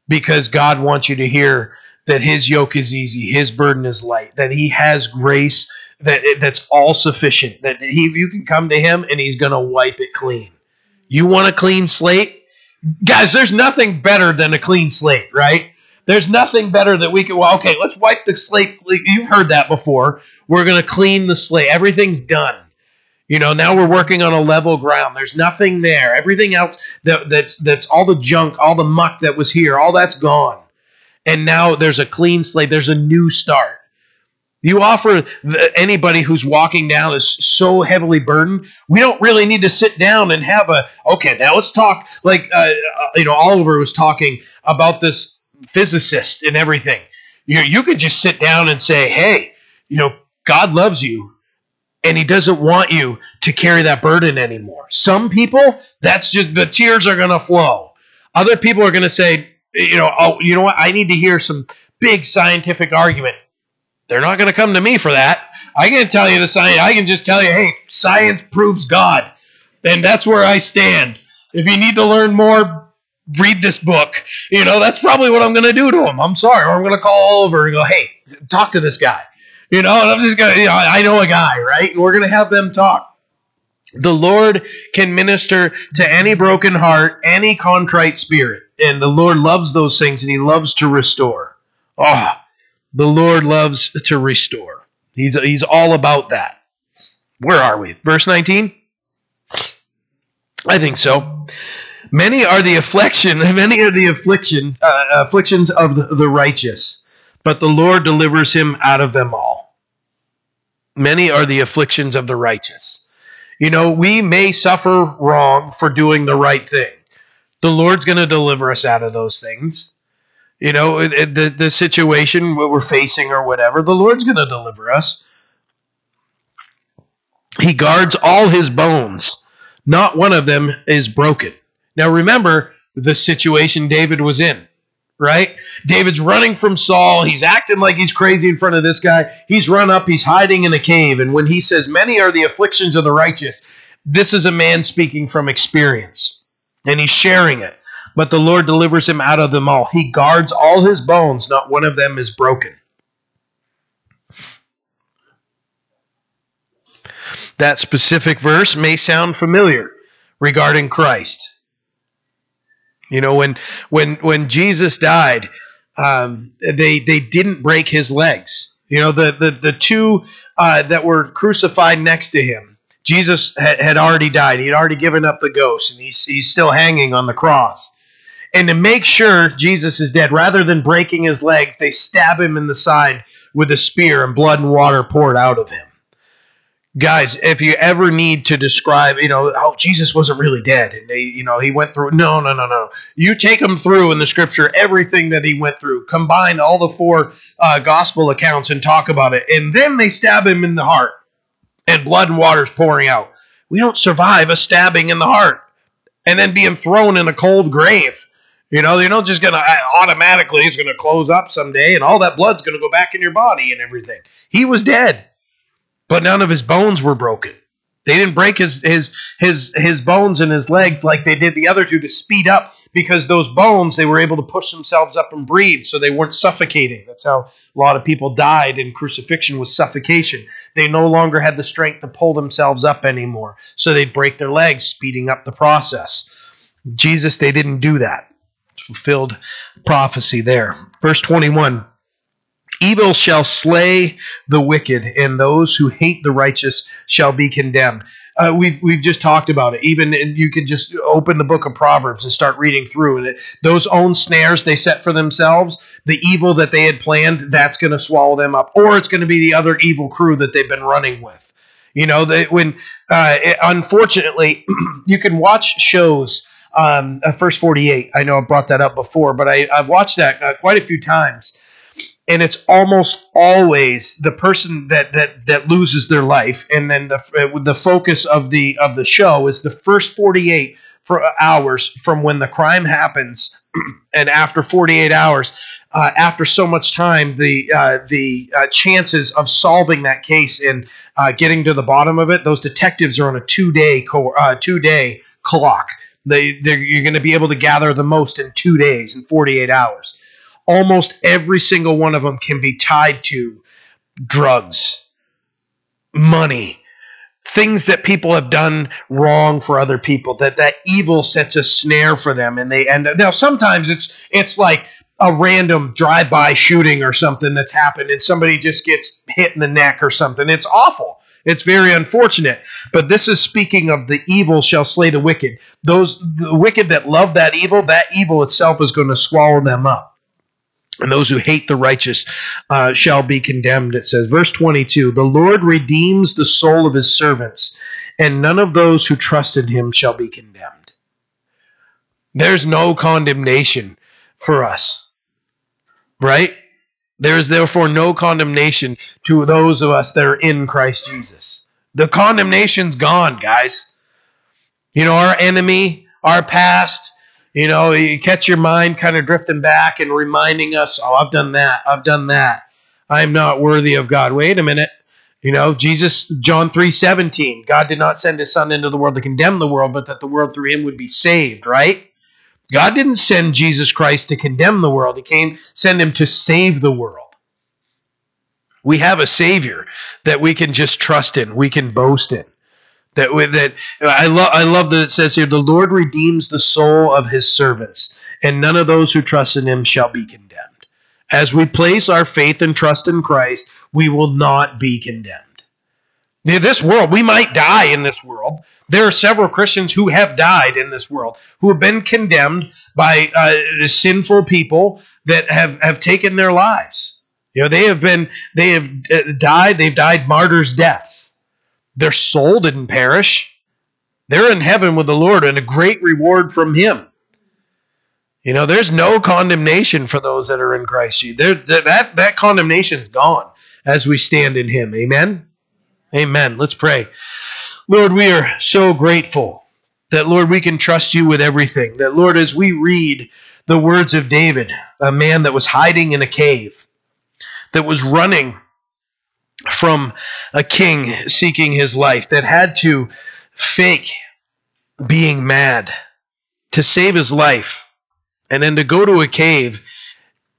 because God wants you to hear that His yoke is easy, His burden is light, that He has grace that that's all sufficient. That he you can come to him and he's gonna wipe it clean. You want a clean slate, guys? There's nothing better than a clean slate, right? There's nothing better that we can. Well, okay, let's wipe the slate. You've heard that before. We're gonna clean the slate. Everything's done. You know, now we're working on a level ground. There's nothing there. Everything else that, that's that's all the junk, all the muck that was here, all that's gone. And now there's a clean slate. There's a new start. You offer anybody who's walking down is so heavily burdened. We don't really need to sit down and have a okay. Now let's talk. Like uh, uh, you know, Oliver was talking about this physicist and everything. You you could just sit down and say, hey, you know, God loves you, and He doesn't want you to carry that burden anymore. Some people, that's just the tears are going to flow. Other people are going to say, you know, oh, you know what? I need to hear some big scientific argument. They're not going to come to me for that. I can tell you the science. I can just tell you, hey, science proves God. And that's where I stand. If you need to learn more, read this book. You know, that's probably what I'm going to do to him. I'm sorry. Or I'm going to call over and go, hey, talk to this guy. You know, I'm just going to, you know, I know a guy, right? And we're going to have them talk. The Lord can minister to any broken heart, any contrite spirit. And the Lord loves those things and he loves to restore. Oh, the Lord loves to restore. He's, he's all about that. Where are we? Verse 19? I think so. Many are the affliction, many are the affliction, uh, afflictions of the, the righteous, but the Lord delivers him out of them all. Many are the afflictions of the righteous. You know, we may suffer wrong for doing the right thing. The Lord's going to deliver us out of those things you know, the the situation what we're facing or whatever, the Lord's going to deliver us. He guards all his bones. Not one of them is broken. Now remember the situation David was in, right? David's running from Saul. He's acting like he's crazy in front of this guy. He's run up, he's hiding in a cave. And when he says, Many are the afflictions of the righteous, this is a man speaking from experience. And he's sharing it. but the Lord delivers him out of them all. He guards all his bones, not one of them is broken. That specific verse may sound familiar regarding Christ. You know, when when when Jesus died, um, they they didn't break his legs. You know, the the the two uh, that were crucified next to him. Jesus had, had already died. He had already given up the ghost, and he's he's still hanging on the cross. And to make sure Jesus is dead, rather than breaking his legs, they stab him in the side with a spear, and blood and water poured out of him guys, if you ever need to describe, you know, oh, Jesus wasn't really dead, and they, you know, he went through. No, no, no, no. You take him through in the Scripture everything that he went through. Combine all the four uh, gospel accounts and talk about it, and then they stab him in the heart, and blood and water's pouring out. We don't survive a stabbing in the heart, and then being thrown in a cold grave. You know, you're not just gonna uh, automatically it's gonna close up someday, and all that blood's gonna go back in your body and everything. He was dead but none of his bones were broken. They didn't break his his his his bones and his legs like they did the other two to speed up because those bones they were able to push themselves up and breathe so they weren't suffocating. That's how a lot of people died in crucifixion was suffocation. They no longer had the strength to pull themselves up anymore. So they'd break their legs, speeding up the process. Jesus, they didn't do that. Fulfilled prophecy there. Verse 21 Evil shall slay the wicked, and those who hate the righteous shall be condemned. Uh, we've we've just talked about it. Even you can just open the book of Proverbs and start reading through, and it, those own snares they set for themselves, the evil that they had planned, that's going to swallow them up, or it's going to be the other evil crew that they've been running with. You know, they, when uh, it, unfortunately you can watch shows. Um, uh, First 48. I know I brought that up before, but I, I've watched that uh, quite a few times and it's almost always the person that that that loses their life. And then the the focus of the of the show is the first 48 for hours from when the crime happens. And after 48 hours uh, after so much time the uh, the uh, chances of solving that case and uh, getting to the bottom of it those detectives are on a two day co- uh, two day clock. They you're going to be able to gather the most in two days in 48 hours almost every single one of them can be tied to drugs, money, things that people have done wrong for other people that that evil sets a snare for them and they end up now sometimes it's it's like a random drive-by shooting or something that's happened and somebody just gets hit in the neck or something. It's awful. It's very unfortunate. But this is speaking of the evil shall slay the wicked. Those the wicked that love that evil that evil itself is going to swallow them up and those who hate the righteous uh, shall be condemned, it says. Verse 22 The Lord redeems the soul of his servants, and none of those who trust in him shall be condemned. There's no condemnation for us, right? There is therefore no condemnation to those of us that are in Christ Jesus. The condemnation's gone, guys. You know, our enemy, our past, you know, you catch your mind kind of drifting back and reminding us, oh, I've done that, I've done that. I'm not worthy of God. Wait a minute. You know, Jesus, John 3 17, God did not send his son into the world to condemn the world, but that the world through him would be saved, right? God didn't send Jesus Christ to condemn the world. He came, send him to save the world. We have a Savior that we can just trust in, we can boast in. That with that I love I love that it says here the Lord redeems the soul of his servants, and none of those who trust in him shall be condemned. As we place our faith and trust in Christ, we will not be condemned. In this world, we might die in this world. There are several Christians who have died in this world, who have been condemned by uh, sinful people that have, have taken their lives. You know, they have been, they have uh, died, they've died martyrs' deaths. Their soul didn't perish. They're in heaven with the Lord and a great reward from Him. You know, there's no condemnation for those that are in Christ There, that, that condemnation is gone as we stand in Him. Amen? Amen. Let's pray. Lord, we are so grateful that, Lord, we can trust you with everything. That, Lord, as we read the words of David, a man that was hiding in a cave, that was running from a king seeking his life that had to fake being mad to save his life. And then to go to a cave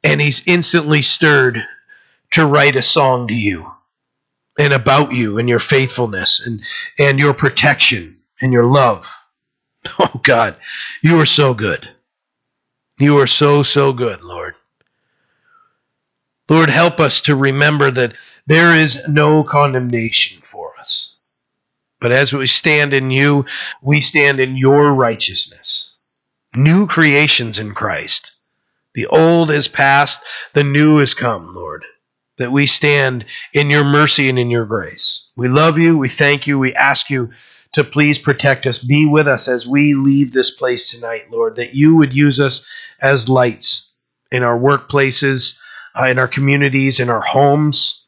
and he's instantly stirred to write a song to you and about you and your faithfulness and, and your protection and your love. Oh God, you are so good. You are so, so good, Lord. Lord, help us to remember that there is no condemnation for us. But as we stand in you, we stand in your righteousness. New creations in Christ. The old is past, the new is come, Lord that we stand in your mercy and in your grace. We love you. We thank you. We ask you to please protect us. Be with us as we leave this place tonight, Lord, that you would use us as lights in our workplaces, uh, in our communities, in our homes,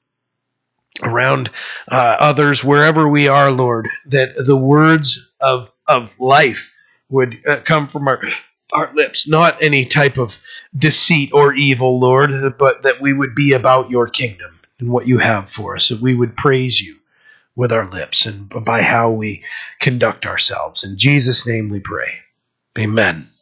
around uh, others, wherever we are, Lord, that the words of, of life would uh, come from our our lips, not any type of deceit or evil, Lord, but that we would be about your kingdom and what you have for us, that we would praise you with our lips and by how we conduct ourselves. In Jesus' name we pray. Amen.